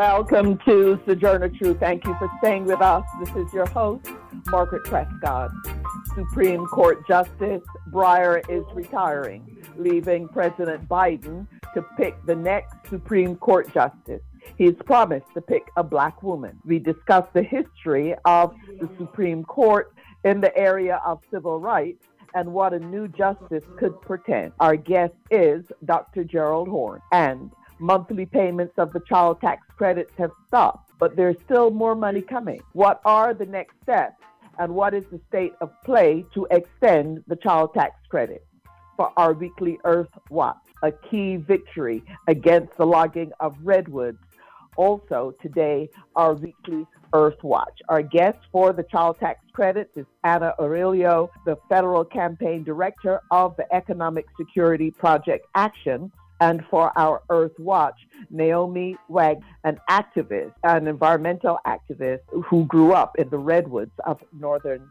Welcome to Sojourner Truth. Thank you for staying with us. This is your host, Margaret Prescott. Supreme Court Justice Breyer is retiring, leaving President Biden to pick the next Supreme Court Justice. He's promised to pick a black woman. We discuss the history of the Supreme Court in the area of civil rights and what a new justice could portend. Our guest is Dr. Gerald Horne and monthly payments of the child tax credits have stopped, but there's still more money coming. What are the next steps, and what is the state of play to extend the child tax credit? For our weekly Earth Watch, a key victory against the logging of redwoods. Also, today, our weekly Earth Watch. Our guest for the child tax credits is Anna Aurelio, the federal campaign director of the Economic Security Project Action, and for our Earth Watch, Naomi Wag, an activist, an environmental activist who grew up in the redwoods of Northern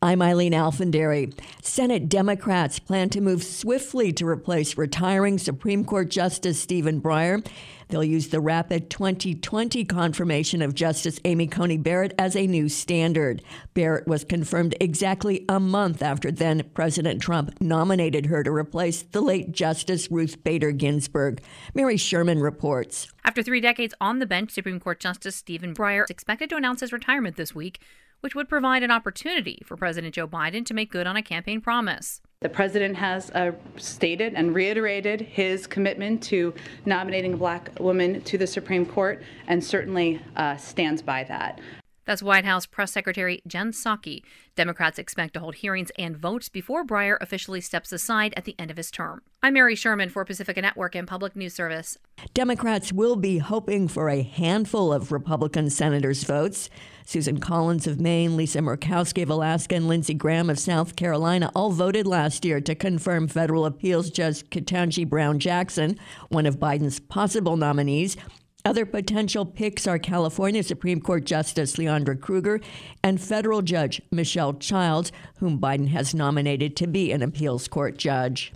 I'm Eileen Alfandary. Senate Democrats plan to move swiftly to replace retiring Supreme Court Justice Stephen Breyer. They'll use the rapid 2020 confirmation of Justice Amy Coney Barrett as a new standard. Barrett was confirmed exactly a month after then President Trump nominated her to replace the late Justice Ruth Bader Ginsburg. Mary Sherman reports. After three decades on the bench, Supreme Court Justice Stephen Breyer is expected to announce his retirement this week which would provide an opportunity for President Joe Biden to make good on a campaign promise. The president has uh, stated and reiterated his commitment to nominating a black woman to the Supreme Court and certainly uh, stands by that. That's White House Press Secretary Jen Psaki. Democrats expect to hold hearings and votes before Breyer officially steps aside at the end of his term. I'm Mary Sherman for Pacifica Network and Public News Service. Democrats will be hoping for a handful of Republican senators' votes. Susan Collins of Maine, Lisa Murkowski of Alaska, and Lindsey Graham of South Carolina all voted last year to confirm federal appeals judge Ketanji Brown Jackson, one of Biden's possible nominees. Other potential picks are California Supreme Court Justice Leondra Kruger and federal judge Michelle Childs, whom Biden has nominated to be an appeals court judge.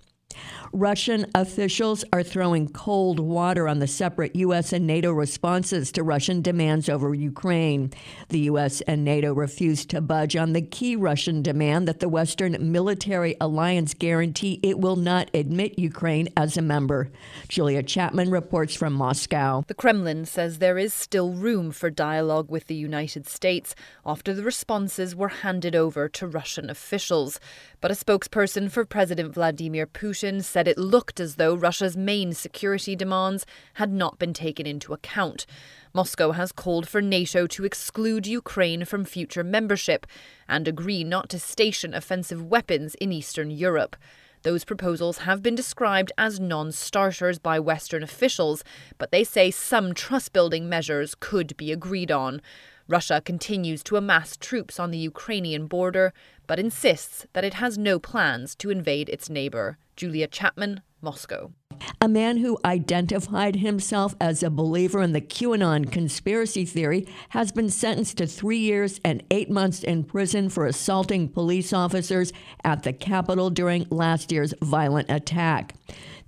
Russian officials are throwing cold water on the separate U.S. and NATO responses to Russian demands over Ukraine. The U.S. and NATO refused to budge on the key Russian demand that the Western military alliance guarantee it will not admit Ukraine as a member. Julia Chapman reports from Moscow. The Kremlin says there is still room for dialogue with the United States after the responses were handed over to Russian officials. But a spokesperson for President Vladimir Putin said it looked as though Russia's main security demands had not been taken into account. Moscow has called for NATO to exclude Ukraine from future membership and agree not to station offensive weapons in Eastern Europe. Those proposals have been described as non starters by Western officials, but they say some trust building measures could be agreed on. Russia continues to amass troops on the Ukrainian border, but insists that it has no plans to invade its neighbor. Julia Chapman, Moscow. A man who identified himself as a believer in the QAnon conspiracy theory has been sentenced to three years and eight months in prison for assaulting police officers at the Capitol during last year's violent attack.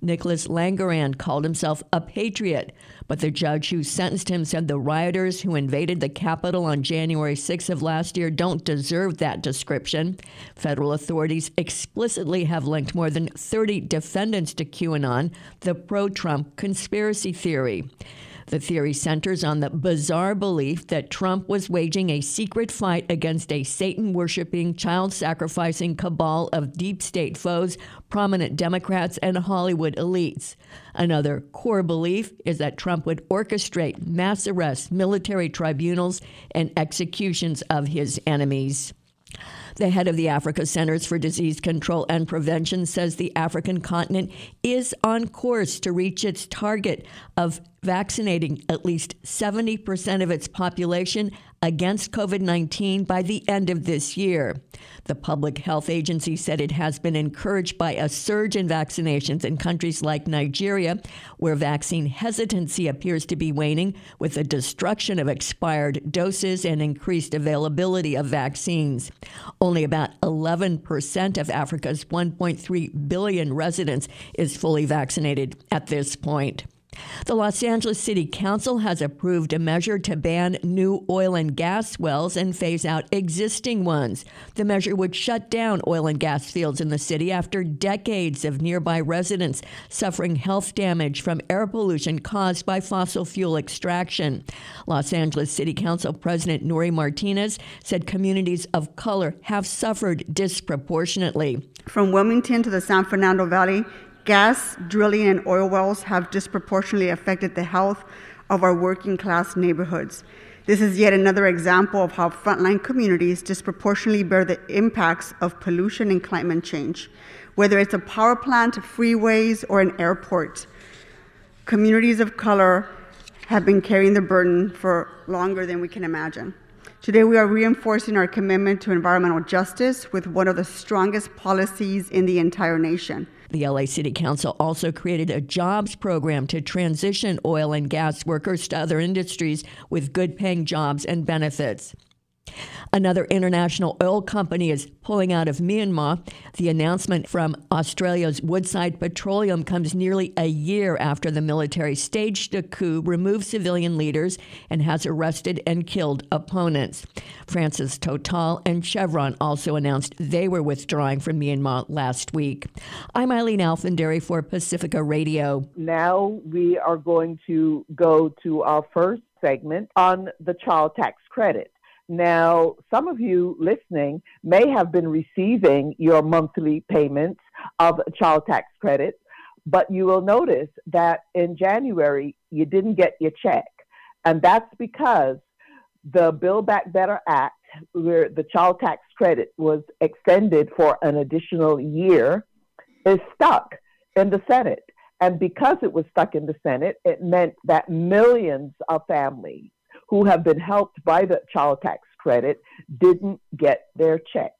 Nicholas Languerand called himself a patriot, but the judge who sentenced him said the rioters who invaded the Capitol on January 6 of last year don't deserve that description. Federal authorities explicitly have linked more than 30 defendants to QAnon, the pro Trump conspiracy theory. The theory centers on the bizarre belief that Trump was waging a secret fight against a Satan worshiping, child sacrificing cabal of deep state foes, prominent Democrats, and Hollywood elites. Another core belief is that Trump would orchestrate mass arrests, military tribunals, and executions of his enemies. The head of the Africa Centers for Disease Control and Prevention says the African continent is on course to reach its target of vaccinating at least 70% of its population against COVID 19 by the end of this year. The Public Health Agency said it has been encouraged by a surge in vaccinations in countries like Nigeria, where vaccine hesitancy appears to be waning with the destruction of expired doses and increased availability of vaccines. Only about 11% of Africa's 1.3 billion residents is fully vaccinated at this point. The Los Angeles City Council has approved a measure to ban new oil and gas wells and phase out existing ones. The measure would shut down oil and gas fields in the city after decades of nearby residents suffering health damage from air pollution caused by fossil fuel extraction. Los Angeles City Council President Nury Martinez said communities of color have suffered disproportionately. From Wilmington to the San Fernando Valley, Gas, drilling, and oil wells have disproportionately affected the health of our working class neighborhoods. This is yet another example of how frontline communities disproportionately bear the impacts of pollution and climate change, whether it's a power plant, freeways, or an airport. Communities of color have been carrying the burden for longer than we can imagine. Today, we are reinforcing our commitment to environmental justice with one of the strongest policies in the entire nation. The LA City Council also created a jobs program to transition oil and gas workers to other industries with good paying jobs and benefits. Another international oil company is pulling out of Myanmar. The announcement from Australia's Woodside Petroleum comes nearly a year after the military staged a coup, removed civilian leaders, and has arrested and killed opponents. France's Total and Chevron also announced they were withdrawing from Myanmar last week. I'm Eileen Alfandary for Pacifica Radio. Now we are going to go to our first segment on the child tax credit. Now, some of you listening may have been receiving your monthly payments of child tax credit, but you will notice that in January you didn't get your check. And that's because the Build Back Better Act, where the child tax credit was extended for an additional year, is stuck in the Senate. And because it was stuck in the Senate, it meant that millions of families who have been helped by the child tax credit didn't get their checks.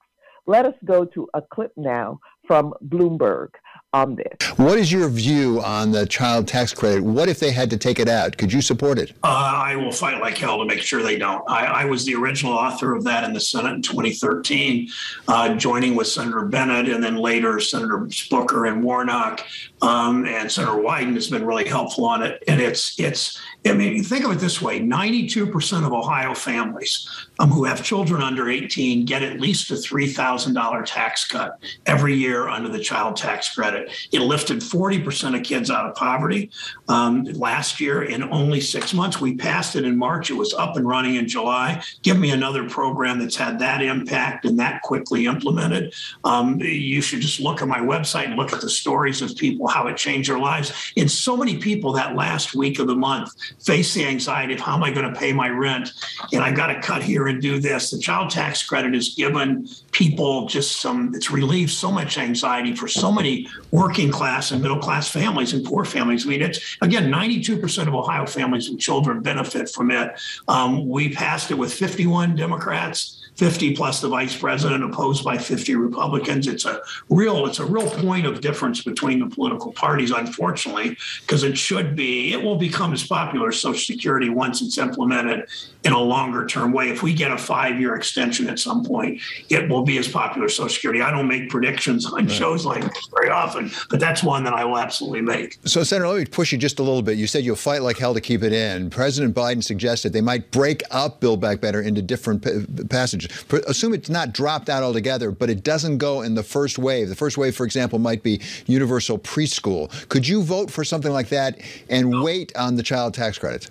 Let us go to a clip now from Bloomberg on this. What is your view on the child tax credit? What if they had to take it out? Could you support it? Uh, I will fight like hell to make sure they don't. I, I, was the original author of that in the Senate in 2013, uh, joining with Senator Bennet and then later Senator Booker and Warnock. Um, and Senator Wyden has been really helpful on it. And it's it's I mean, think of it this way 92% of Ohio families um, who have children under 18 get at least a $3,000 tax cut every year under the child tax credit. It lifted 40% of kids out of poverty um, last year in only six months. We passed it in March, it was up and running in July. Give me another program that's had that impact and that quickly implemented. Um, you should just look at my website and look at the stories of people, how it changed their lives. And so many people that last week of the month face the anxiety of how am I going to pay my rent? And I've got to cut here and do this. The child tax credit has given people just some, it's relieved so much anxiety for so many working class and middle class families and poor families. I mean, it's again, 92% of Ohio families with children benefit from it. Um, we passed it with 51 Democrats 50 plus the vice president opposed by 50 Republicans. It's a real it's a real point of difference between the political parties, unfortunately, because it should be it will become as popular as Social Security once it's implemented in a longer term way. If we get a five year extension at some point, it will be as popular as Social Security. I don't make predictions on right. shows like this very often, but that's one that I will absolutely make. So, Senator, let me push you just a little bit. You said you'll fight like hell to keep it in. President Biden suggested they might break up Build Back Better into different passages. Assume it's not dropped out altogether, but it doesn't go in the first wave. The first wave, for example, might be universal preschool. Could you vote for something like that and wait on the child tax credits?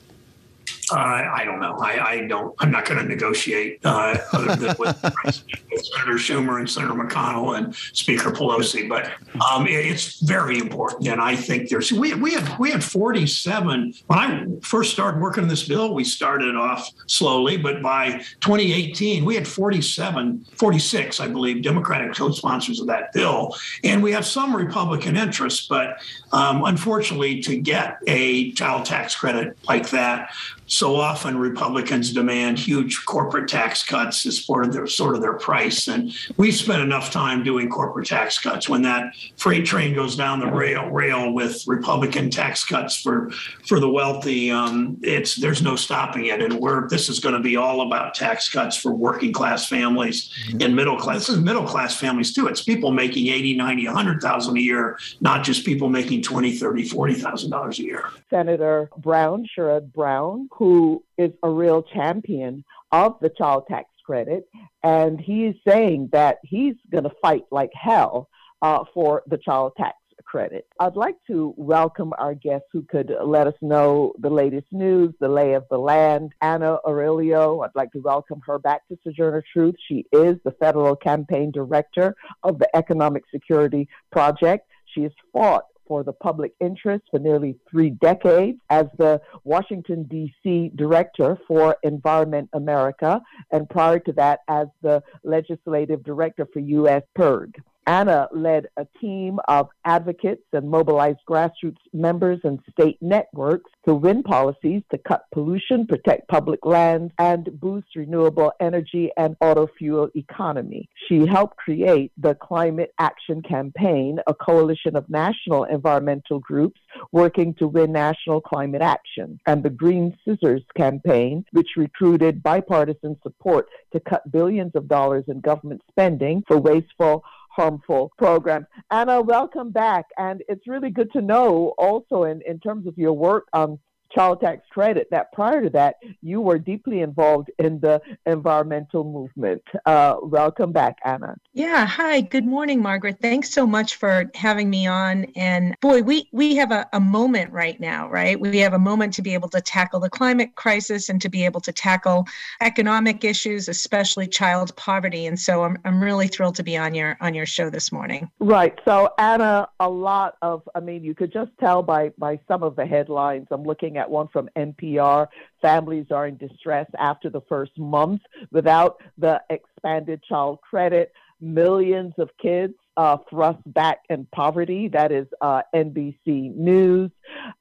Uh, I don't know. I, I, don't. I'm not going to negotiate uh, other than with, with, Senator Schumer and Senator McConnell and Speaker Pelosi. But um, it, it's very important, and I think there's we we had we had 47 when I first started working on this bill. We started off slowly, but by 2018 we had 47, 46, I believe, Democratic co-sponsors of that bill, and we have some Republican interest. But um, unfortunately, to get a child tax credit like that so often Republicans demand huge corporate tax cuts as part of their sort of their price. And we've spent enough time doing corporate tax cuts. When that freight train goes down the rail rail with Republican tax cuts for for the wealthy, um, it's there's no stopping it. And we're this is going to be all about tax cuts for working class families mm-hmm. and middle class. This is middle class families too. It's people making 80, 90, 100,000 a year, not just people making 20, 30, 40,000 dollars a year. Senator Brown, Sherrod Brown, who is a real champion of the child tax credit. And he's saying that he's going to fight like hell uh, for the child tax credit. I'd like to welcome our guest who could let us know the latest news, the lay of the land. Anna Aurelio, I'd like to welcome her back to Sojourner Truth. She is the federal campaign director of the Economic Security Project. She has fought for the public interest for nearly three decades as the Washington, D.C. director for Environment America, and prior to that, as the legislative director for U.S. PIRG. Anna led a team of advocates and mobilized grassroots members and state networks to win policies to cut pollution, protect public lands, and boost renewable energy and auto fuel economy. She helped create the Climate Action Campaign, a coalition of national environmental groups working to win national climate action, and the Green Scissors Campaign, which recruited bipartisan support to cut billions of dollars in government spending for wasteful harmful programs. Anna, welcome back. And it's really good to know also in, in terms of your work on child tax credit that prior to that you were deeply involved in the environmental movement. Uh, welcome back, Anna. Yeah, hi. Good morning, Margaret. Thanks so much for having me on. And boy, we we have a, a moment right now, right? We have a moment to be able to tackle the climate crisis and to be able to tackle economic issues, especially child poverty. And so I'm I'm really thrilled to be on your on your show this morning. Right. So Anna, a lot of I mean, you could just tell by by some of the headlines. I'm looking at that one from NPR. Families are in distress after the first month without the expanded child credit. Millions of kids uh, thrust back in poverty. That is uh, NBC News.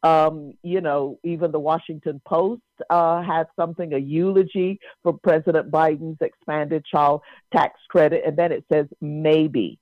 Um, you know, even the Washington Post uh, had something, a eulogy for President Biden's expanded child tax credit. And then it says maybe.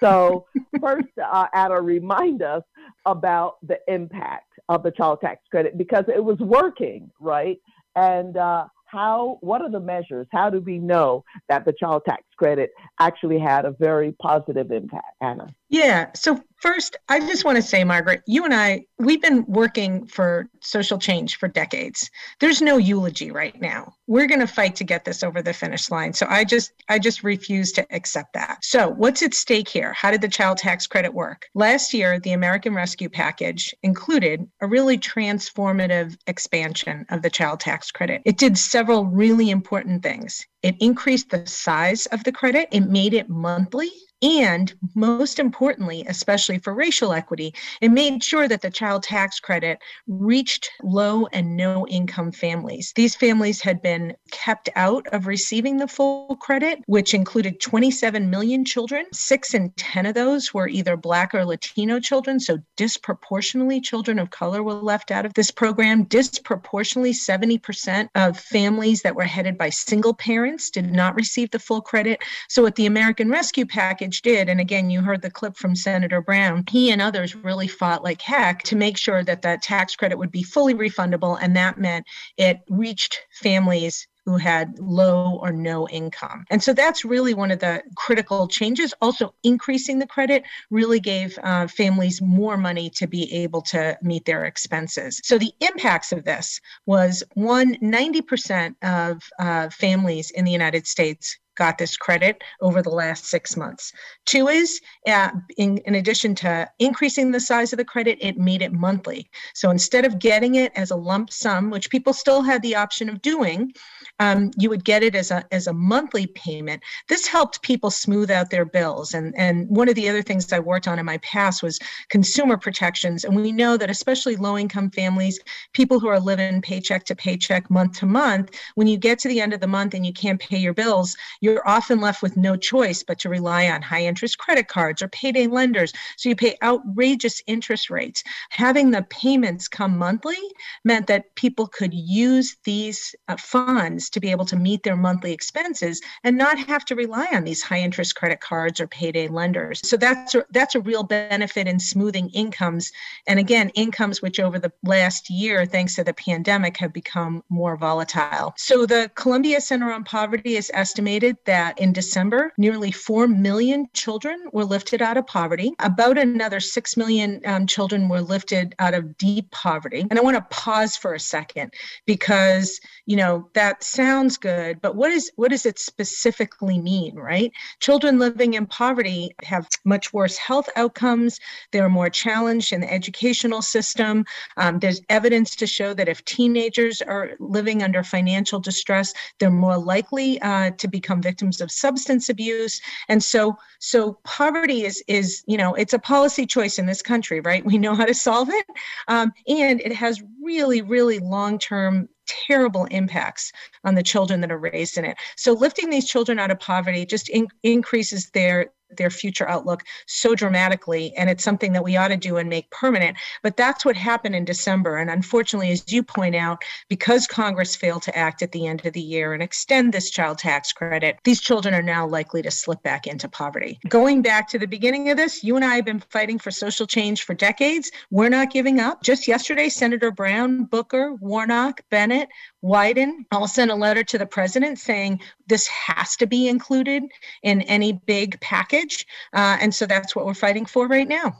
So, first, uh, Anna, remind us about the impact of the child tax credit because it was working, right? And uh, how, what are the measures? How do we know that the child tax credit actually had a very positive impact, Anna? Yeah. So first, I just want to say, Margaret, you and I, we've been working for social change for decades. There's no eulogy right now. We're going to fight to get this over the finish line. So I just, I just refuse to accept that. So what's at stake here? How did the child tax credit work? Last year, the American Rescue Package included a really transformative expansion of the child tax credit. It did several really important things. It increased the size of the credit, it made it monthly and most importantly, especially for racial equity, it made sure that the child tax credit reached low and no income families. These families had been kept out of receiving the full credit, which included 27 million children. Six in 10 of those were either Black or Latino children. So disproportionately, children of color were left out of this program. Disproportionately, 70% of families that were headed by single parents did not receive the full credit. So, with the American Rescue Package did, and again, you heard the clip from Senator Brown, he and others really fought like heck to make sure that that tax credit would be fully refundable. And that meant it reached families who had low or no income. And so that's really one of the critical changes. Also, increasing the credit really gave uh, families more money to be able to meet their expenses. So the impacts of this was one, 90% of uh, families in the United States got this credit over the last six months. Two is, uh, in, in addition to increasing the size of the credit, it made it monthly. So instead of getting it as a lump sum, which people still had the option of doing, um, you would get it as a as a monthly payment. This helped people smooth out their bills. And and one of the other things I worked on in my past was consumer protections. And we know that especially low income families, people who are living paycheck to paycheck, month to month, when you get to the end of the month and you can't pay your bills, you're often left with no choice but to rely on high interest credit cards or payday lenders. So you pay outrageous interest rates. Having the payments come monthly meant that people could use these uh, funds to be able to meet their monthly expenses and not have to rely on these high interest credit cards or payday lenders. So that's a, that's a real benefit in smoothing incomes. And again, incomes which over the last year, thanks to the pandemic, have become more volatile. So the Columbia Center on Poverty has estimated that in December, nearly 4 million children were lifted out of poverty. About another 6 million um, children were lifted out of deep poverty. And I want to pause for a second because, you know, that sounds good, but what is what does it specifically mean, right? Children living in poverty have much worse health outcomes. They're more challenged in the educational system. Um, there's evidence to show that if teenagers are living under financial distress, they're more likely uh, to become victims of substance abuse. And so, so poverty is is you know it's a policy choice in this country, right? We know how to solve it, um, and it has really, really long term terrible impacts on the children that are raised in it. So lifting these children out of poverty just in- increases their their future outlook so dramatically and it's something that we ought to do and make permanent. But that's what happened in december and unfortunately as you point out because congress failed to act at the end of the year and extend this child tax credit these children are now likely to slip back into poverty. Going back to the beginning of this you and i have been fighting for social change for decades. We're not giving up. Just yesterday senator brown booker warnock bennet wyden all sent a letter to the president saying this has to be included in any big package. Uh, and so that's what we're fighting for right now.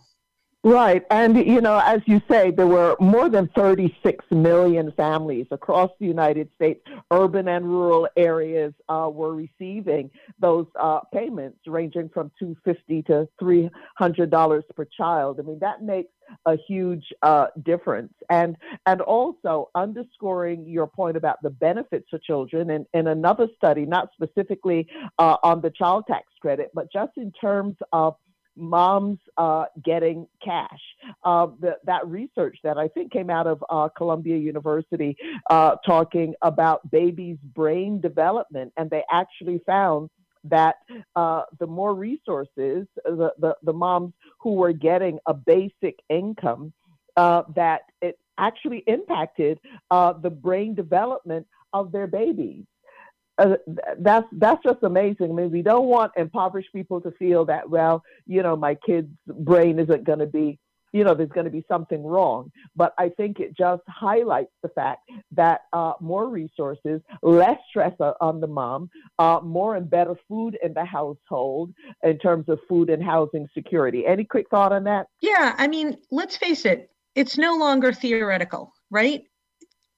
Right. And, you know, as you say, there were more than 36 million families across the United States, urban and rural areas, uh, were receiving those uh, payments ranging from 250 to $300 per child. I mean, that makes a huge uh, difference. And, and also underscoring your point about the benefits for children in, in another study, not specifically uh, on the child tax credit, but just in terms of moms uh, getting cash. Uh, the, that research that I think came out of uh, Columbia University uh, talking about babies' brain development, and they actually found that uh, the more resources, the, the, the, moms who were getting a basic income, uh, that it actually impacted the brain development of their babies uh, that's that's just amazing. I mean, we don't want impoverished people to feel that well, you know, my kid's brain isn't going to be, you know, there's going to be something wrong. But I think it just highlights the fact that uh, more resources, less stress on the mom, uh, more and better food in the household in terms of food and housing security. Any quick thought on that? Yeah, I mean, let's face it, it's no longer theoretical, right?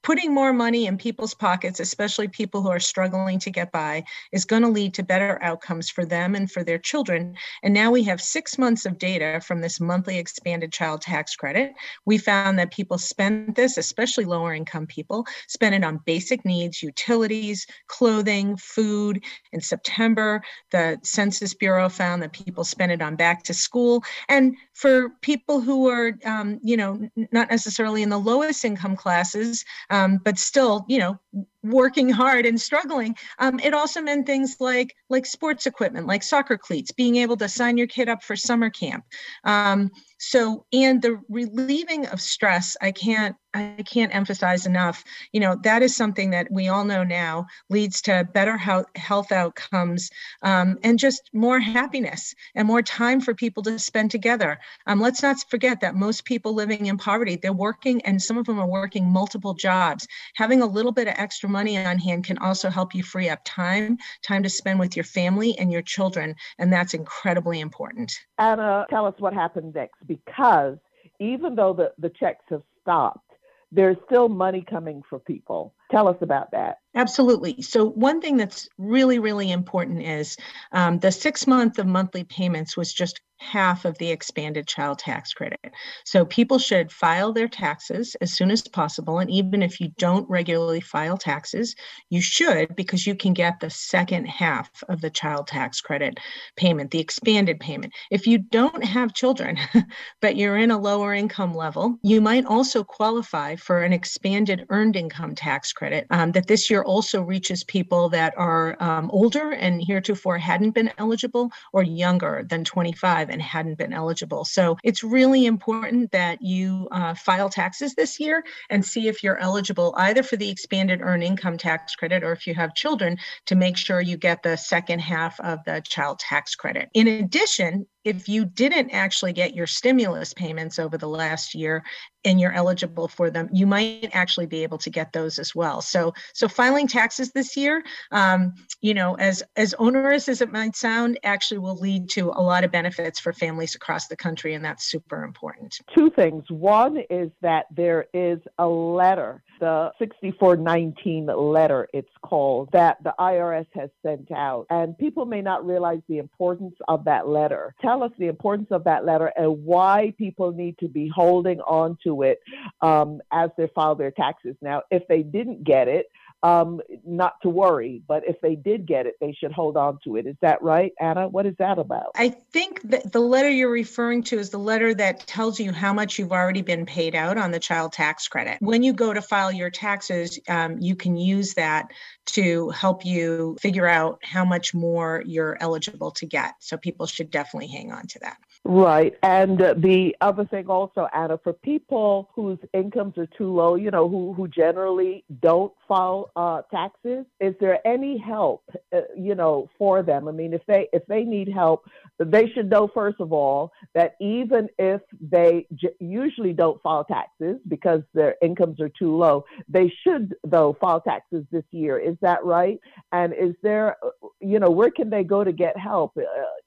Putting more money in people's pockets, especially people who are struggling to get by, is going to lead to better outcomes for them and for their children. And now we have six months of data from this monthly expanded child tax credit. We found that people spend this, especially lower income people, spend it on basic needs, utilities, clothing, food. In September, the Census Bureau found that people spend it on back to school. And for people who are, um, you know, not necessarily in the lowest income classes, um, but still, you know, working hard and struggling. Um, it also meant things like like sports equipment, like soccer cleats, being able to sign your kid up for summer camp. Um, so and the relieving of stress, I can't I can't emphasize enough. You know that is something that we all know now leads to better health health outcomes um, and just more happiness and more time for people to spend together. Um, let's not forget that most people living in poverty they're working and some of them are working multiple jobs. Having a little bit of extra money on hand can also help you free up time, time to spend with your family and your children. And that's incredibly important. Anna, tell us what happened next because even though the, the checks have stopped, there's still money coming for people. Tell us about that. Absolutely. So, one thing that's really, really important is um, the six month of monthly payments was just half of the expanded child tax credit. So people should file their taxes as soon as possible. And even if you don't regularly file taxes, you should because you can get the second half of the child tax credit payment, the expanded payment. If you don't have children, but you're in a lower income level, you might also qualify for an expanded earned income tax credit um, that this year also reaches people that are um, older and heretofore hadn't been eligible or younger than 25 and hadn't been eligible. So it's really important that you uh, file taxes this year and see if you're eligible either for the expanded earned income tax credit or if you have children to make sure you get the second half of the child tax credit. In addition, if you didn't actually get your stimulus payments over the last year and you're eligible for them, you might actually be able to get those as well. So, so filing taxes this year, um, you know, as as onerous as it might sound, actually will lead to a lot of benefits for families across the country, and that's super important. Two things. One is that there is a letter the 6419 letter, it's called, that the IRS has sent out. And people may not realize the importance of that letter. Tell us the importance of that letter and why people need to be holding on to it um, as they file their taxes. Now, if they didn't get it, um, not to worry. But if they did get it, they should hold on to it. Is that right, Anna? What is that about? I think that the letter you're referring to is the letter that tells you how much you've already been paid out on the child tax credit. When you go to file your taxes, um, you can use that to help you figure out how much more you're eligible to get. So people should definitely hang on to that. Right. And uh, the other thing also, Anna, for people whose incomes are too low, you know, who, who generally don't file uh, taxes, is there any help, uh, you know, for them? I mean, if they if they need help, they should know first of all that even if they j- usually don't file taxes because their incomes are too low, they should though file taxes this year. Is that right? And is there, uh, you know, where can they go to get help? Uh,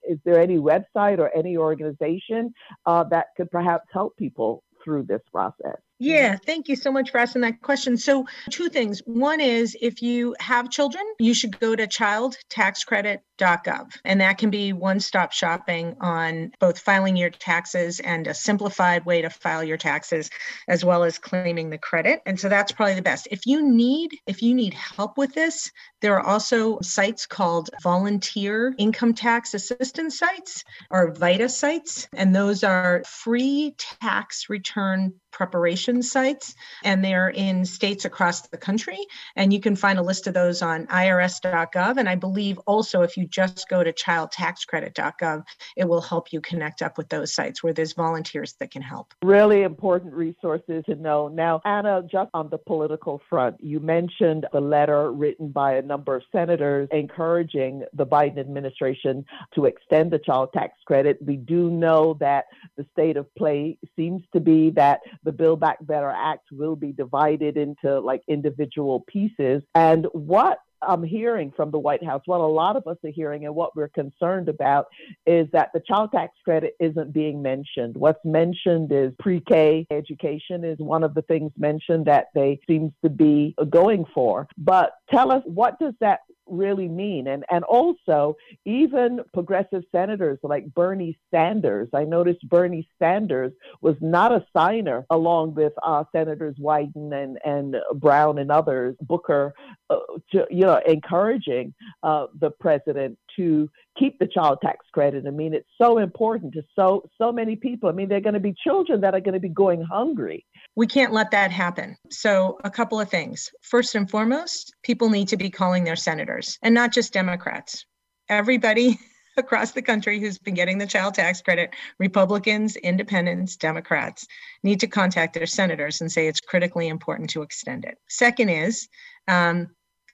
is there any website or any organization uh, that could perhaps help people through this process? Yeah, thank you so much for asking that question. So, two things. One is if you have children, you should go to childtaxcredit.gov, and that can be one stop shopping on both filing your taxes and a simplified way to file your taxes, as well as claiming the credit. And so that's probably the best. If you need if you need help with this, there are also sites called volunteer income tax assistance sites or VITA sites, and those are free tax return preparation sites, and they're in states across the country. And you can find a list of those on irs.gov. And I believe also if you just go to childtaxcredit.gov, it will help you connect up with those sites where there's volunteers that can help. Really important resources to know. Now, Anna, just on the political front, you mentioned the letter written by a number of senators encouraging the Biden administration to extend the child tax credit. We do know that the state of play seems to be that the Build Back Better Act will be divided into like individual pieces. And what I'm hearing from the White House, what a lot of us are hearing and what we're concerned about is that the child tax credit isn't being mentioned. What's mentioned is pre-K education is one of the things mentioned that they seems to be going for. But tell us what does that really mean? And and also even progressive senators like Bernie Sanders. I noticed Bernie Sanders was not a signer along with uh, Senators Wyden and and Brown and others, Booker, uh, to, you know, encouraging uh, the president to keep the child tax credit. I mean, it's so important to so so many people. I mean, they're going to be children that are going to be going hungry. We can't let that happen. So, a couple of things. First and foremost, people need to be calling their senators, and not just Democrats. Everybody across the country who's been getting the child tax credit, Republicans, independents, Democrats, need to contact their senators and say it's critically important to extend it. Second is um,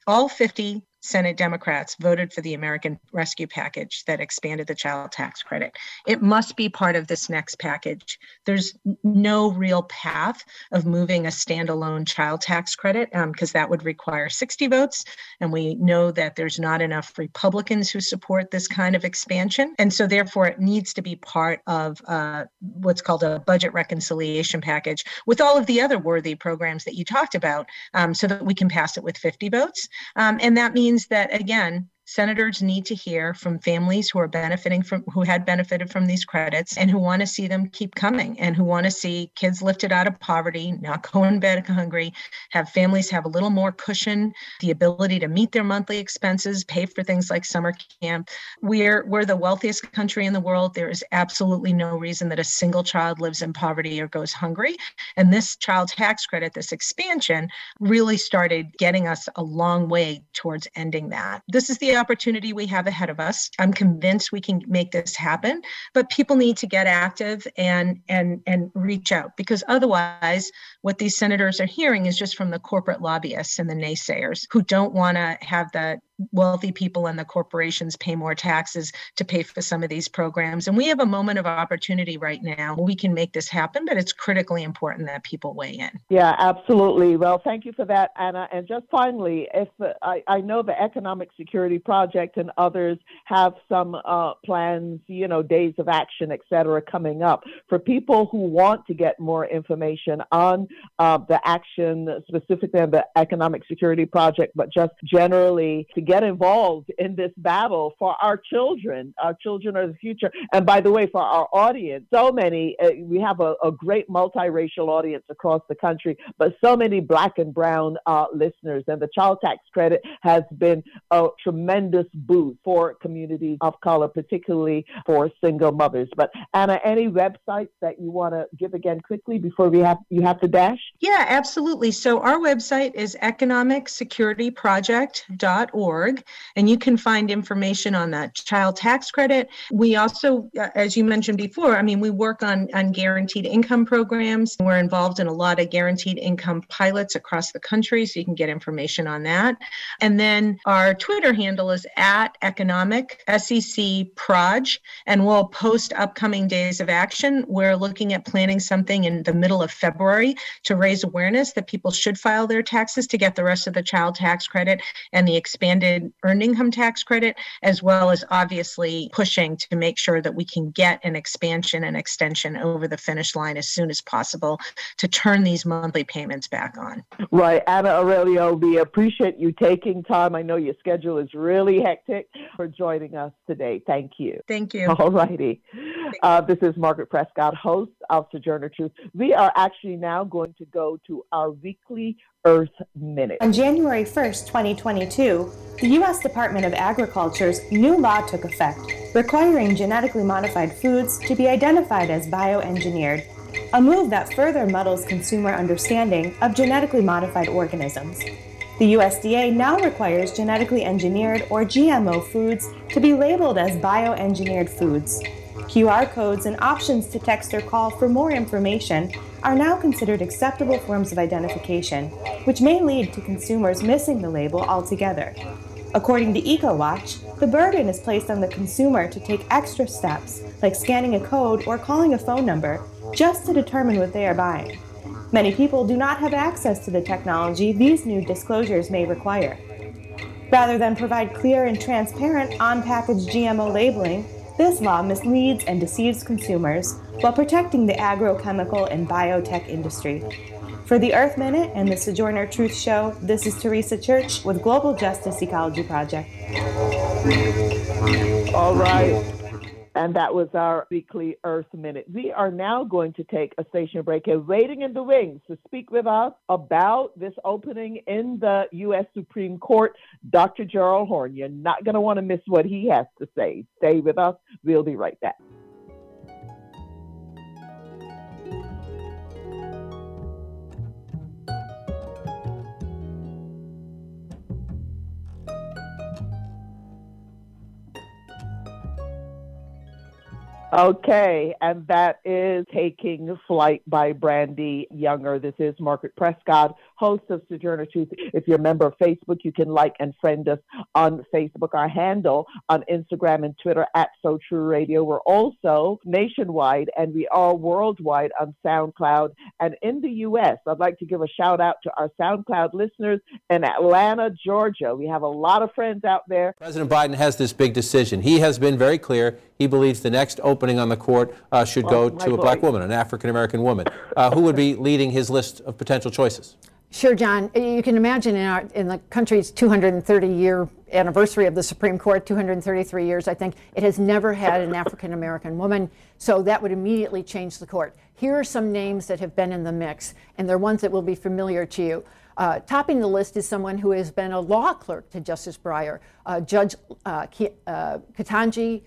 all 50 Senate Democrats voted for the American Rescue Package that expanded the child tax credit. It must be part of this next package. There's no real path of moving a standalone child tax credit because um, that would require 60 votes. And we know that there's not enough Republicans who support this kind of expansion. And so, therefore, it needs to be part of uh, what's called a budget reconciliation package with all of the other worthy programs that you talked about um, so that we can pass it with 50 votes. Um, and that means that, again, senators need to hear from families who are benefiting from who had benefited from these credits and who want to see them keep coming and who want to see kids lifted out of poverty not go in bed hungry have families have a little more cushion the ability to meet their monthly expenses pay for things like summer camp. We're we're the wealthiest country in the world. There is absolutely no reason that a single child lives in poverty or goes hungry. And this child tax credit this expansion really started getting us a long way towards ending that. This is the opportunity we have ahead of us. I'm convinced we can make this happen, but people need to get active and and and reach out because otherwise what these senators are hearing is just from the corporate lobbyists and the naysayers who don't want to have the wealthy people and the corporations pay more taxes to pay for some of these programs. And we have a moment of opportunity right now. We can make this happen, but it's critically important that people weigh in. Yeah, absolutely. Well, thank you for that, Anna. And just finally, if uh, I, I know the Economic Security Project and others have some uh, plans, you know, days of action, et cetera, coming up for people who want to get more information on uh, the action specifically on the Economic Security Project, but just generally to get involved in this battle for our children. Our children are the future. And by the way, for our audience, so many, uh, we have a, a, great multiracial audience across the country, but so many black and brown uh, listeners. And the child tax credit has been a tremendous boost for communities of color, particularly for single mothers. But Anna, any websites that you want to give again quickly before we have you have to dash? Yeah, absolutely. So our website is economicsecurityproject.org and you can find information on that child tax credit. We also, uh, as you mentioned before, I mean, we work on, on guaranteed income programs. We're involved in a lot of guaranteed income pilots across the country, so you can get information on that. And then our Twitter handle is at economic SEC Proj, and we'll post upcoming days of action. We're looking at planning something in the middle of February to raise awareness that people should file their taxes to get the rest of the child tax credit and the expanded expanded earned income tax credit, as well as obviously pushing to make sure that we can get an expansion and extension over the finish line as soon as possible to turn these monthly payments back on. Right. Anna Aurelio, we appreciate you taking time. I know your schedule is really hectic for joining us today. Thank you. Thank you. All righty. Uh, this is Margaret Prescott, host of Sojourner Truth. We are actually now going to go to our weekly Earth Minute. On January 1st, 2022, the U.S. Department of Agriculture's new law took effect, requiring genetically modified foods to be identified as bioengineered, a move that further muddles consumer understanding of genetically modified organisms. The USDA now requires genetically engineered or GMO foods to be labeled as bioengineered foods. QR codes and options to text or call for more information are now considered acceptable forms of identification, which may lead to consumers missing the label altogether. According to EcoWatch, the burden is placed on the consumer to take extra steps, like scanning a code or calling a phone number, just to determine what they are buying. Many people do not have access to the technology these new disclosures may require. Rather than provide clear and transparent on package GMO labeling, this law misleads and deceives consumers while protecting the agrochemical and biotech industry. For the Earth Minute and the Sojourner Truth Show, this is Teresa Church with Global Justice Ecology Project. All right. And that was our weekly Earth Minute. We are now going to take a station break and waiting in the wings to speak with us about this opening in the U.S. Supreme Court, Dr. Gerald Horne. You're not going to want to miss what he has to say. Stay with us. We'll be right back. Okay, and that is Taking Flight by Brandee Younger. This is Margaret Prescott, host of Sojourner Truth. If you're a member of Facebook, you can like and friend us on Facebook. Our handle on Instagram and Twitter at So True Radio. We're also nationwide and we are worldwide on SoundCloud. And in the U.S., I'd like to give a shout out to our SoundCloud listeners in Atlanta, Georgia. We have a lot of friends out there. President Biden has this big decision. He has been very clear. He believes the next opening on the court uh, should go to a black woman, an African American woman. Uh, who would be leading his list of potential choices? Sure, John. You can imagine in, our, in the country's 230 year anniversary of the Supreme Court, 233 years, I think, it has never had an African American woman. So that would immediately change the court. Here are some names that have been in the mix, and they're ones that will be familiar to you. Uh, topping the list is someone who has been a law clerk to Justice Breyer, uh, Judge uh, uh Ketanji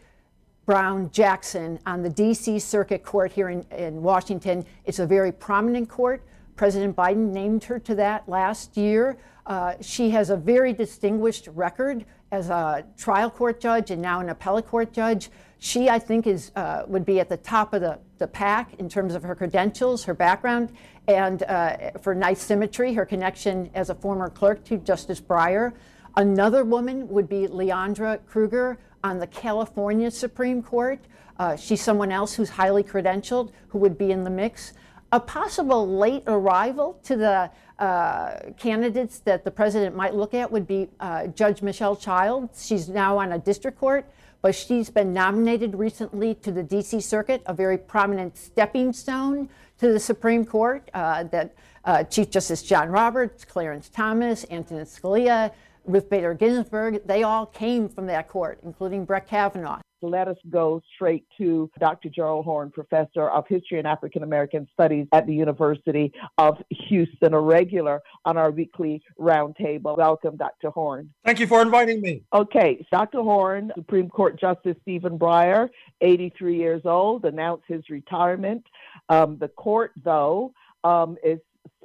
Brown Jackson on the D.C. Circuit Court here in, in Washington. It's a very prominent court. President Biden named her to that last year. Uh, she has a very distinguished record as a trial court judge and now an appellate court judge. She, I think, is uh, would be at the top of the, the pack in terms of her credentials, her background, and uh, for nice symmetry, her connection as a former clerk to Justice Breyer. Another woman would be Leondra Kruger on the California Supreme Court. Uh, she's someone else who's highly credentialed who would be in the mix. A possible late arrival to the uh, candidates that the president might look at would be uh, Judge Michelle Child. She's now on a district court, but she's been nominated recently to the D.C. Circuit, a very prominent stepping stone to the Supreme Court uh, that uh, Chief Justice John Roberts, Clarence Thomas, Antonin Scalia, Ruth Bader Ginsburg, they all came from that court, including Brett Kavanaugh. Let us go straight to Dr. Gerald Horne, professor of history and African American studies at the University of Houston, a regular on our weekly roundtable. Welcome, Dr. Horne. Thank you for inviting me. Okay, Dr. Horne, Supreme Court Justice Stephen Breyer, 83 years old, announced his retirement. Um, the court, though, um, is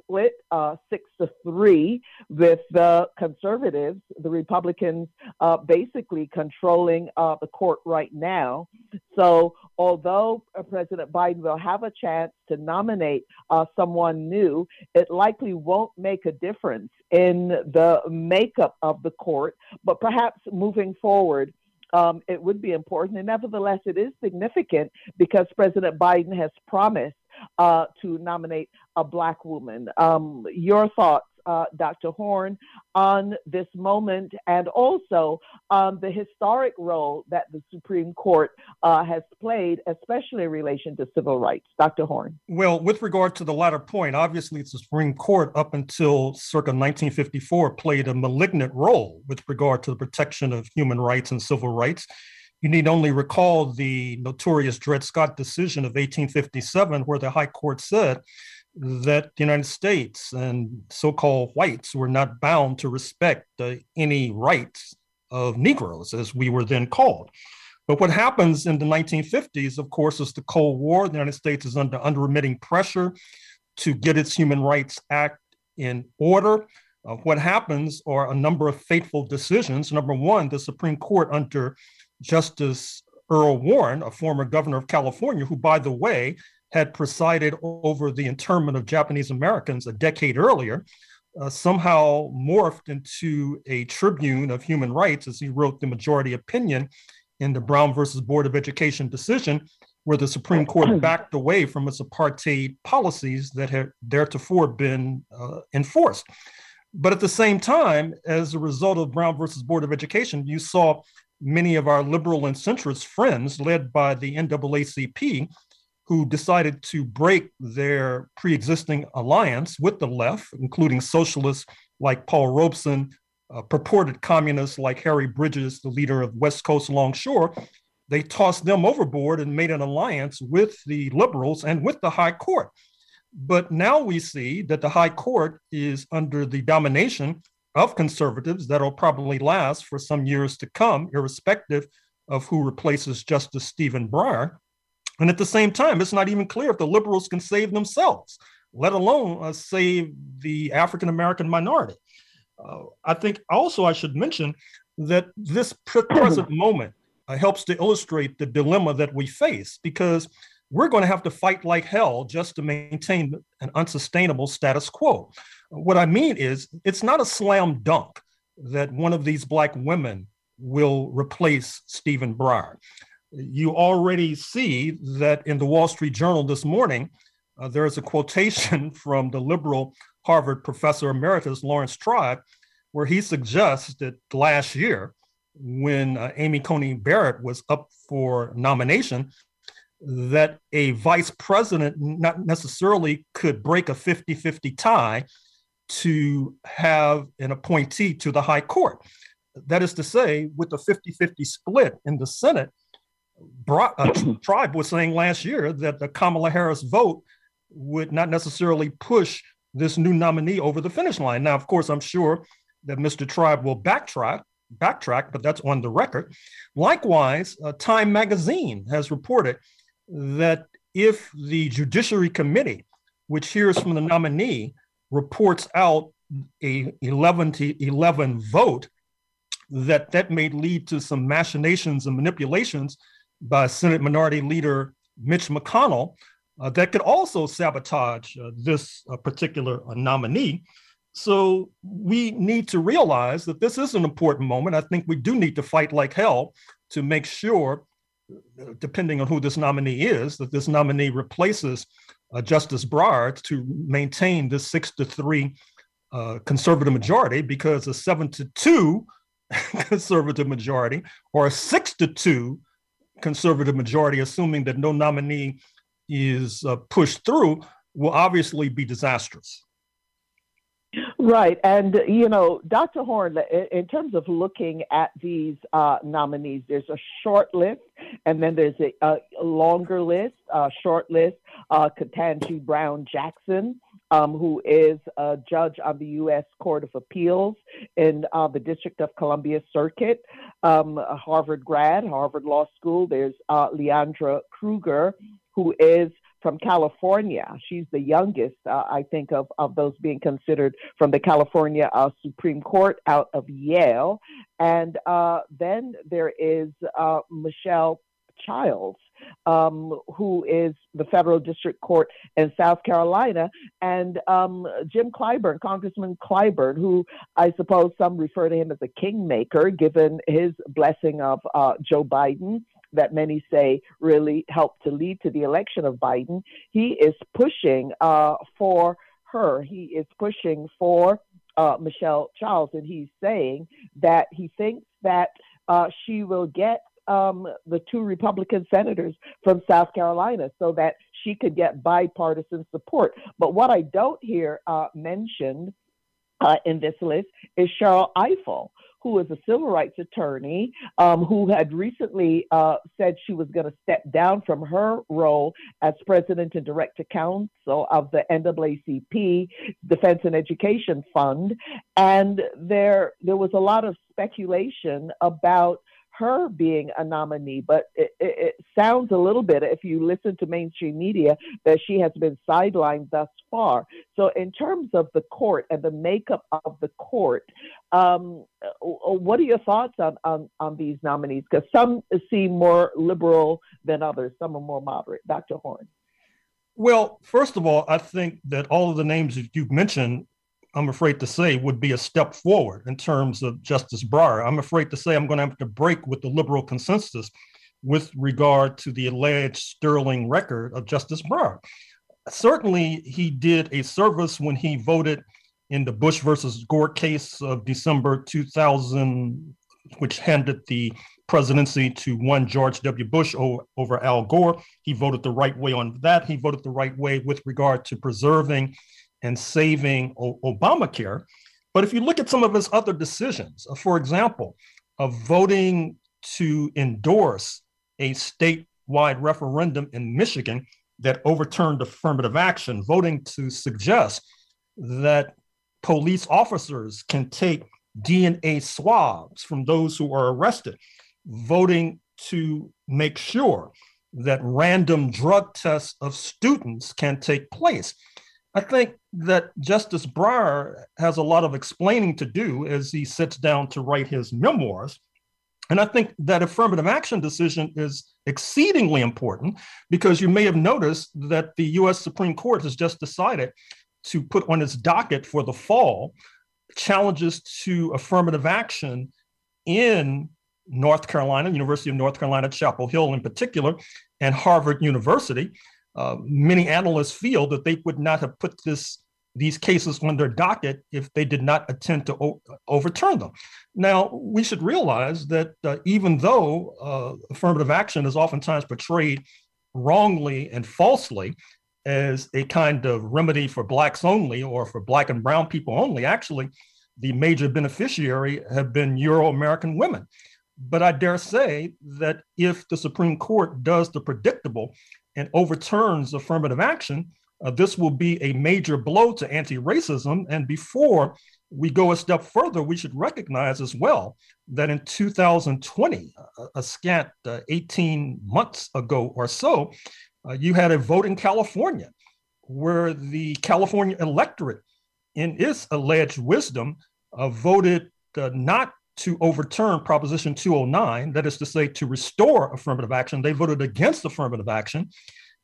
split uh, six to three with the conservatives, the Republicans uh, basically controlling uh, the court right now. So, although uh, President Biden will have a chance to nominate uh, someone new, it likely won't make a difference in the makeup of the court, but perhaps moving forward. Um, it would be important. And nevertheless, it is significant because President Biden has promised uh, to nominate a black woman. Um, your thoughts, uh, Dr. Horne, on this moment and also on the historic role that the Supreme Court uh, has played, especially in relation to civil rights. Dr. Horne. Well, with regard to the latter point, obviously the Supreme Court up until circa 1954 played a malignant role with regard to the protection of human rights and civil rights. You need only recall the notorious Dred Scott decision of 1857, where the High Court said that the United States and so called whites were not bound to respect uh, any rights of Negroes, as we were then called. But what happens in the 1950s, of course, is the Cold War. The United States is under unremitting pressure to get its Human Rights Act in order. Uh, what happens are a number of fateful decisions. Number one, the Supreme Court, under Justice Earl Warren, a former governor of California, who, by the way, had presided over the internment of Japanese Americans a decade earlier, uh, somehow morphed into a tribune of human rights as he wrote the majority opinion in the Brown versus Board of Education decision, where the Supreme Court backed away from its apartheid policies that had theretofore been uh, enforced. But at the same time, as a result of Brown versus Board of Education, you saw many of our liberal and centrist friends, led by the NAACP, who decided to break their pre existing alliance with the left, including socialists like Paul Robeson, uh, purported communists like Harry Bridges, the leader of West Coast Longshore. They tossed them overboard and made an alliance with the liberals and with the High Court. But now we see that the High Court is under the domination of conservatives that'll probably last for some years to come, irrespective of who replaces Justice Stephen Breyer. And at the same time, it's not even clear if the liberals can save themselves, let alone uh, save the African American minority. Uh, I think also I should mention that this present moment uh, helps to illustrate the dilemma that we face because we're going to have to fight like hell just to maintain an unsustainable status quo. What I mean is, it's not a slam dunk that one of these Black women will replace Stephen Breyer. You already see that in the Wall Street Journal this morning, uh, there is a quotation from the liberal Harvard professor emeritus Laurence Tribe, where he suggests that last year, when uh, Amy Coney Barrett was up for nomination, that a vice president not necessarily could break a 50 50 tie to have an appointee to the high court. That is to say, with the 50 50 split in the Senate, uh, Tribe was saying last year that the Kamala Harris vote would not necessarily push this new nominee over the finish line. Now, of course, I'm sure that Mr. Tribe will backtrack, backtrack, but that's on the record. Likewise, uh, Time Magazine has reported that if the Judiciary Committee, which hears from the nominee, reports out a 11 to 11 vote, that that may lead to some machinations and manipulations by Senate Minority Leader Mitch McConnell uh, that could also sabotage uh, this uh, particular uh, nominee. So we need to realize that this is an important moment. I think we do need to fight like hell to make sure, uh, depending on who this nominee is, that this nominee replaces Justice Breyer to maintain this six to three conservative majority, because a seven to two conservative majority or a six to two conservative majority, assuming that no nominee is uh, pushed through, will obviously be disastrous. Right. And, you know, Dr. Horne, in terms of looking at these uh, nominees, there's a short list and then there's a, a longer list, short list, uh, Ketanji Brown Jackson, um, who is a judge on the U.S. Court of Appeals in uh, the District of Columbia Circuit, um, a Harvard grad, Harvard Law School. There's uh, Leondra Kruger, who is from California. She's the youngest, uh, I think, of, of those being considered from the California uh, Supreme Court out of Yale. And uh, then there is uh, Michelle Childs, um, who is the federal district court in South Carolina, and um, Jim Clyburn, Congressman Clyburn, who I suppose some refer to him as a kingmaker, given his blessing of uh, Joe Biden that many say really helped to lead to the election of Biden. He is pushing uh, for her. He is pushing for uh, Michelle Childs, and he's saying that he thinks that uh, she will get um, the two Republican senators from South Carolina so that she could get bipartisan support. But what I don't hear uh, mentioned uh, in this list is Cheryl Ifill, who is a civil rights attorney, um, who had recently uh, said she was going to step down from her role as president and director counsel of the NAACP Defense and Education Fund. And there, there was a lot of speculation about her being a nominee, but it, it, it, sounds a little bit, if you listen to mainstream media, that she has been sidelined thus far. So, in terms of the court and the makeup of the court, um, what are your thoughts on, on, on these nominees? Because some seem more liberal than others, some are more moderate. Dr. Horne. Well, first of all, I think that all of the names that you've mentioned I'm afraid to say, would be a step forward in terms of Justice Breyer. I'm afraid to say I'm going to have to break with the liberal consensus with regard to the alleged sterling record of Justice Breyer. Certainly, he did a service when he voted in the Bush versus Gore case of December 2000, which handed the presidency to one George W. Bush over Al Gore. He voted the right way on that. He voted the right way with regard to preserving and saving o- Obamacare. But if you look at some of his other decisions, uh, for example, of voting to endorse a statewide referendum in Michigan that overturned affirmative action, voting to suggest that police officers can take DNA swabs from those who are arrested, voting to make sure that random drug tests of students can take place. I think that Justice Breyer has a lot of explaining to do as he sits down to write his memoirs. And I think that affirmative action decision is exceedingly important because you may have noticed that the US Supreme Court has just decided to put on its docket for the fall challenges to affirmative action in North Carolina, University of North Carolina, Chapel Hill in particular, and Harvard University. Uh, many analysts feel that they would not have put this these cases on their docket if they did not attempt to o- overturn them. Now, we should realize that uh, even though uh, affirmative action is oftentimes portrayed wrongly and falsely as a kind of remedy for Blacks only or for Black and Brown people only, actually, the major beneficiary have been Euro American women. But I dare say that if the Supreme Court does the predictable and overturns affirmative action, uh, this will be a major blow to anti racism. And before we go a step further, we should recognize as well that in 2020, a, a scant uh, 18 months ago or so, uh, you had a vote in California where the California electorate, in its alleged wisdom, uh, voted uh, not to overturn Proposition 209, that is to say, to restore affirmative action. They voted against affirmative action.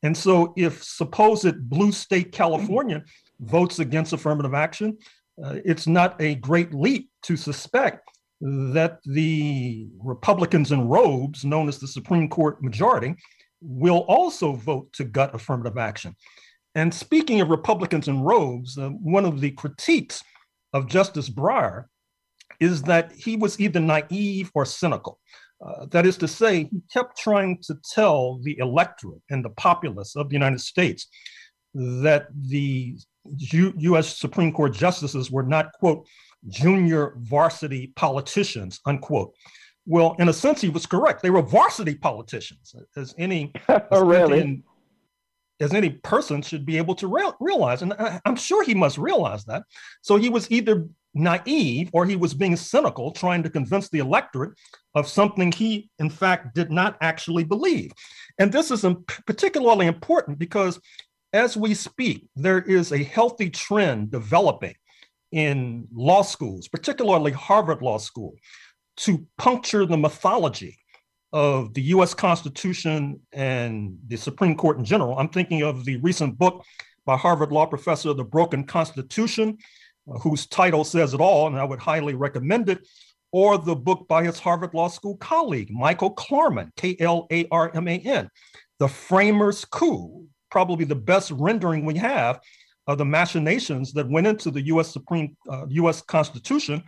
And so, if supposed blue state California votes against affirmative action, uh, it's not a great leap to suspect that the Republicans in robes, known as the Supreme Court majority, will also vote to gut affirmative action. And speaking of Republicans in robes, uh, one of the critiques of Justice Breyer is that he was either naive or cynical. Uh, that is to say, he kept trying to tell the electorate and the populace of the United States that the U- U.S. Supreme Court justices were not, quote, junior varsity politicians, unquote. Well, in a sense, he was correct. They were varsity politicians, as any oh, really? as any person should be able to re- realize. And I, I'm sure he must realize that. So he was either naive or he was being cynical, trying to convince the electorate of something he, in fact, did not actually believe. And this is particularly important because as we speak, there is a healthy trend developing in law schools, particularly Harvard Law School, to puncture the mythology of the US Constitution and the Supreme Court in general. I'm thinking of the recent book by Harvard Law professor, The Broken Constitution, whose title says it all, and I would highly recommend it, or the book by his Harvard Law School colleague, Michael Klarman, K L A R M A N, The Framers' Coup, probably the best rendering we have of the machinations that went into the US Supreme, uh, US Constitution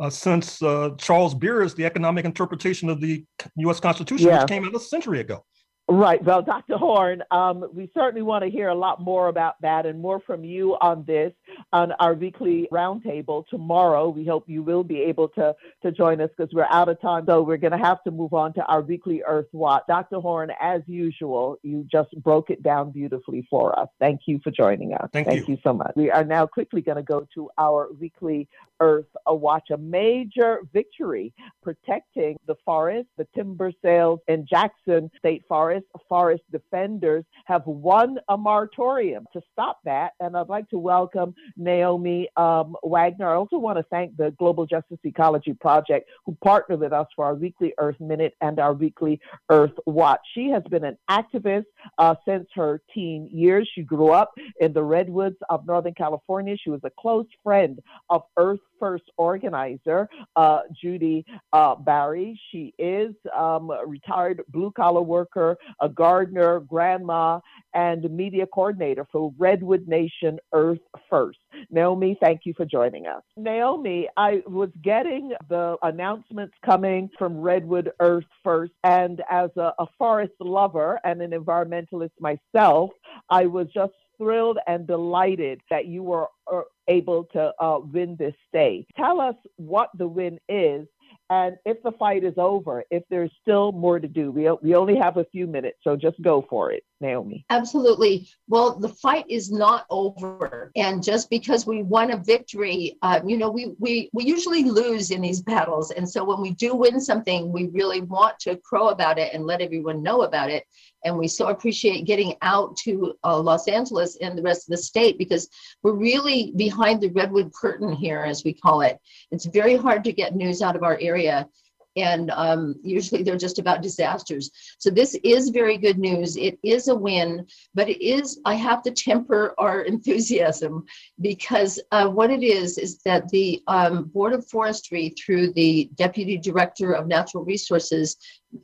uh, since uh, Charles Beard's The Economic Interpretation of the US Constitution, yeah. which came out a century ago. Right. Well, Dr. Horne, um, we certainly want to hear a lot more about that and more from you on this on our weekly roundtable tomorrow. We hope you will be able to, to join us because we're out of time. So we're going to have to move on to our weekly Earth Watch. Dr. Horne, as usual, you just broke it down beautifully for us. Thank you for joining us. Thank, Thank you. you so much. We are now quickly going to go to our weekly Earth Watch, a major victory protecting the forest, the timber sales in Jackson State Forest forest defenders have won a moratorium to stop that. And I'd like to welcome Naomi um, Wagner. I also want to thank the Global Justice Ecology Project who partnered with us for our weekly Earth Minute and our weekly Earth Watch. She has been an activist uh, since her teen years. She grew up in the redwoods of Northern California. She was a close friend of Earth First organizer, uh, Judi uh, Bari. She is um, a retired blue collar worker, a gardener, grandma, and media coordinator for Redwood Nation Earth First. Naomi, thank you for joining us. Naomi, I was getting the announcements coming from Redwood Earth First, and as a, a forest lover and an environmentalist myself, I was just thrilled and delighted that you were uh, able to uh, win this day. Tell us what the win is and if the fight is over, if there's still more to do, we, we only have a few minutes, so just go for it, Naomi. Absolutely. Well, the fight is not over. And just because we won a victory, uh, you know, we, we, we usually lose in these battles. And so when we do win something, we really want to crow about it and let everyone know about it. And we so appreciate getting out to uh, Los Angeles and the rest of the state because we're really behind the redwood curtain here, as we call it. It's very hard to get news out of our area. and um, usually they're just about disasters. So this is very good news. It is a win, but it is, I have to temper our enthusiasm because uh, what it is, is that the um, Board of Forestry, through the Deputy Director of Natural Resources,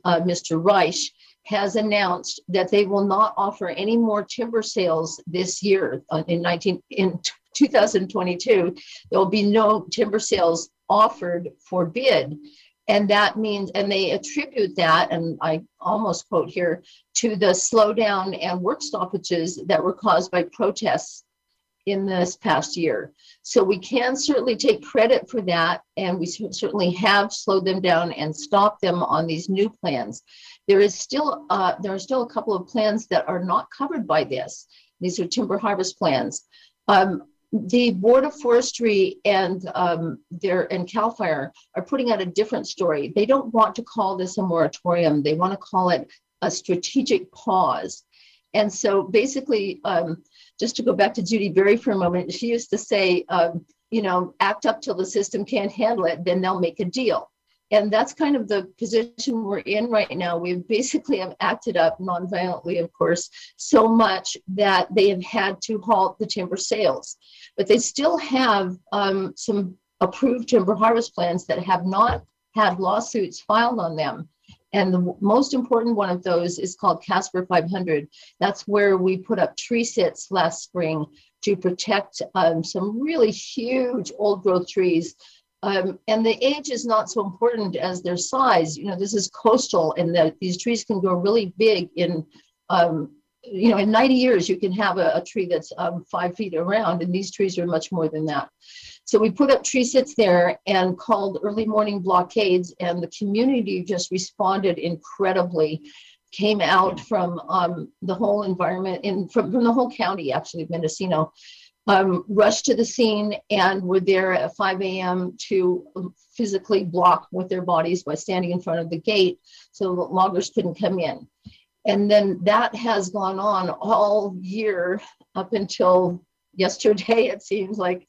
uh, Mr. Reich, has announced that they will not offer any more timber sales this year uh, in 19 in 2022 there will be no timber sales offered for bid. And that means and they attribute that and i almost quote here to the slowdown and work stoppages that were caused by protests in this past year so we can certainly take credit for that and we certainly have slowed them down and stopped them on these new plans there is still uh, there are still a couple of plans that are not covered by this. These are timber harvest plans. Um, the Board of Forestry and um, their and Cal Fire are putting out a different story. They don't want to call this a moratorium. They want to call it a strategic pause. And so basically, um, just to go back to Judi Bari for a moment, she used to say, um, you know, act up till the system can't handle it, then they'll make a deal and that's kind of the position we're in right now. We basically have acted up nonviolently, of course, so much that they have had to halt the timber sales. But they still have um, some approved timber harvest plans that have not had lawsuits filed on them. And the most important one of those is called Caspar 500. That's where we put up tree sits last spring to protect um, some really huge old growth trees um, and the age is not so important as their size. You know, this is coastal, and that these trees can grow really big. In um, you know, in 90 years, you can have a, a tree that's um, five feet around, and these trees are much more than that. So we put up tree sits there and called early morning blockades, and the community just responded incredibly. Came out from um, the whole environment in from, from the whole county, actually, Mendocino um, rushed to the scene and were there at 5 a.m. to physically block with their bodies by standing in front of the gate so the loggers couldn't come in. And then that has gone on all year up until yesterday, it seems like,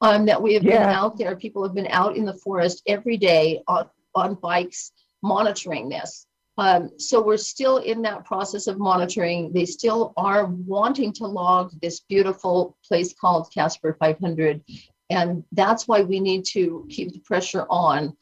um, that we have yeah. been out there. People have been out in the forest every day on, on bikes monitoring this. Um, so we're still in that process of monitoring. They still are wanting to log this beautiful place called Caspar 500. And that's why we need to keep the pressure on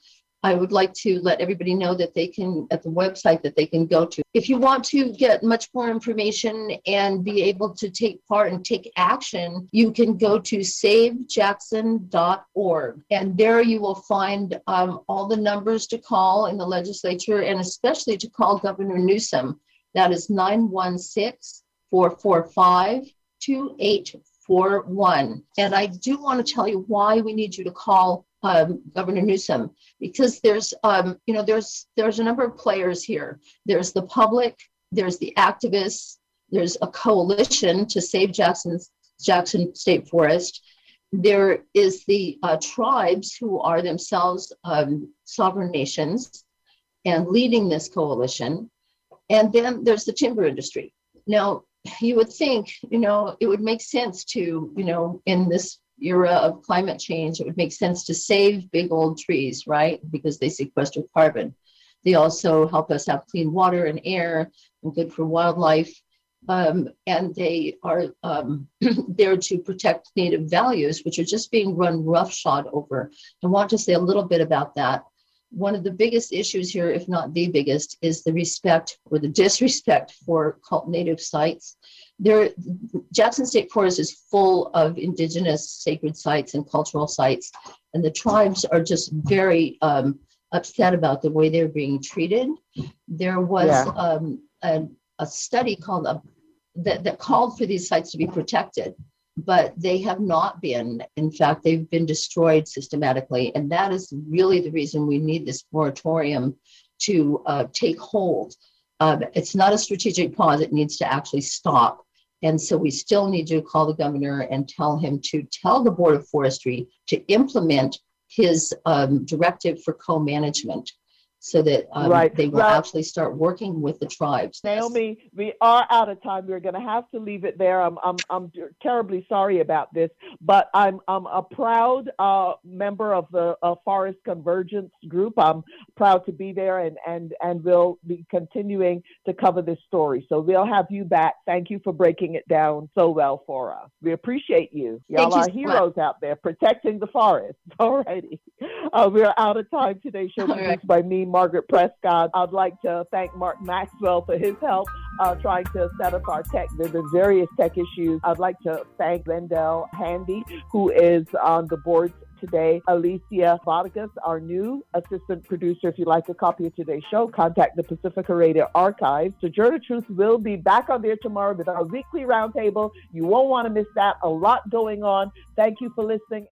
I would like to let everybody know that they can, at the website that they can go to. If you want to get much more information and be able to take part and take action, you can go to savejackson.org. And there you will find um, all the numbers to call in the legislature and especially to call Governor Newsom. That is 916 445 2841. And I do want to tell you why we need you to call um, Governor Newsom because there's um, you know there's there's a number of players here. There's the public, there's the activists, there's a coalition to save Jackson's Jackson State Forest. There is the uh, tribes who are themselves um, sovereign nations and leading this coalition. And then there's the timber industry. Now, you would think, you know, it would make sense to, you know, in this era of climate change, it would make sense to save big old trees, right? Because they sequester carbon. They also help us have clean water and air and good for wildlife. Um, and they are um, there to protect native values, which are just being run roughshod over. I want to say a little bit about that. One of the biggest issues here, if not the biggest, is the respect or the disrespect for cult native sites there Jackson State Forest is full of indigenous sacred sites and cultural sites, and the tribes are just very um, upset about the way they're being treated. There was yeah. um, a, a, study called a, uh, that, that called for these sites to be protected, but they have not been. In fact, they've been destroyed systematically, and that is really the reason we need this moratorium to uh, take hold. Uh, it's not a strategic pause; it needs to actually stop and so we still need to call the governor and tell him to tell the Board of Forestry to implement his um, directive for co management. So that um, Right. they will actually start working with the tribes. Naomi, we are out of time. We're going to have to leave it there. I'm, I'm, I'm terribly sorry about this, but I'm, I'm a proud uh, member of the uh, Forest Convergence Group. I'm proud to be there, and, and, and we'll be continuing to cover this story. So we'll have you back. Thank you for breaking it down so well for us. We appreciate you. Thank Y'all you are so much. heroes out there protecting the forest. All righty. Uh, we're out of time today. Show All right. produced by me, Margaret Prescott. I'd like to thank Mark Maxwell for his help uh, trying to set up our tech. Have been various tech issues. I'd like to thank Wendell Handy, who is on the board today. Alicia Vargas, our new assistant producer. If you'd like a copy of today's show, contact the Pacifica Radio Archives. Sojourner Truth will be back on there tomorrow with our weekly roundtable. You won't want to miss that. A lot going on. Thank you for listening.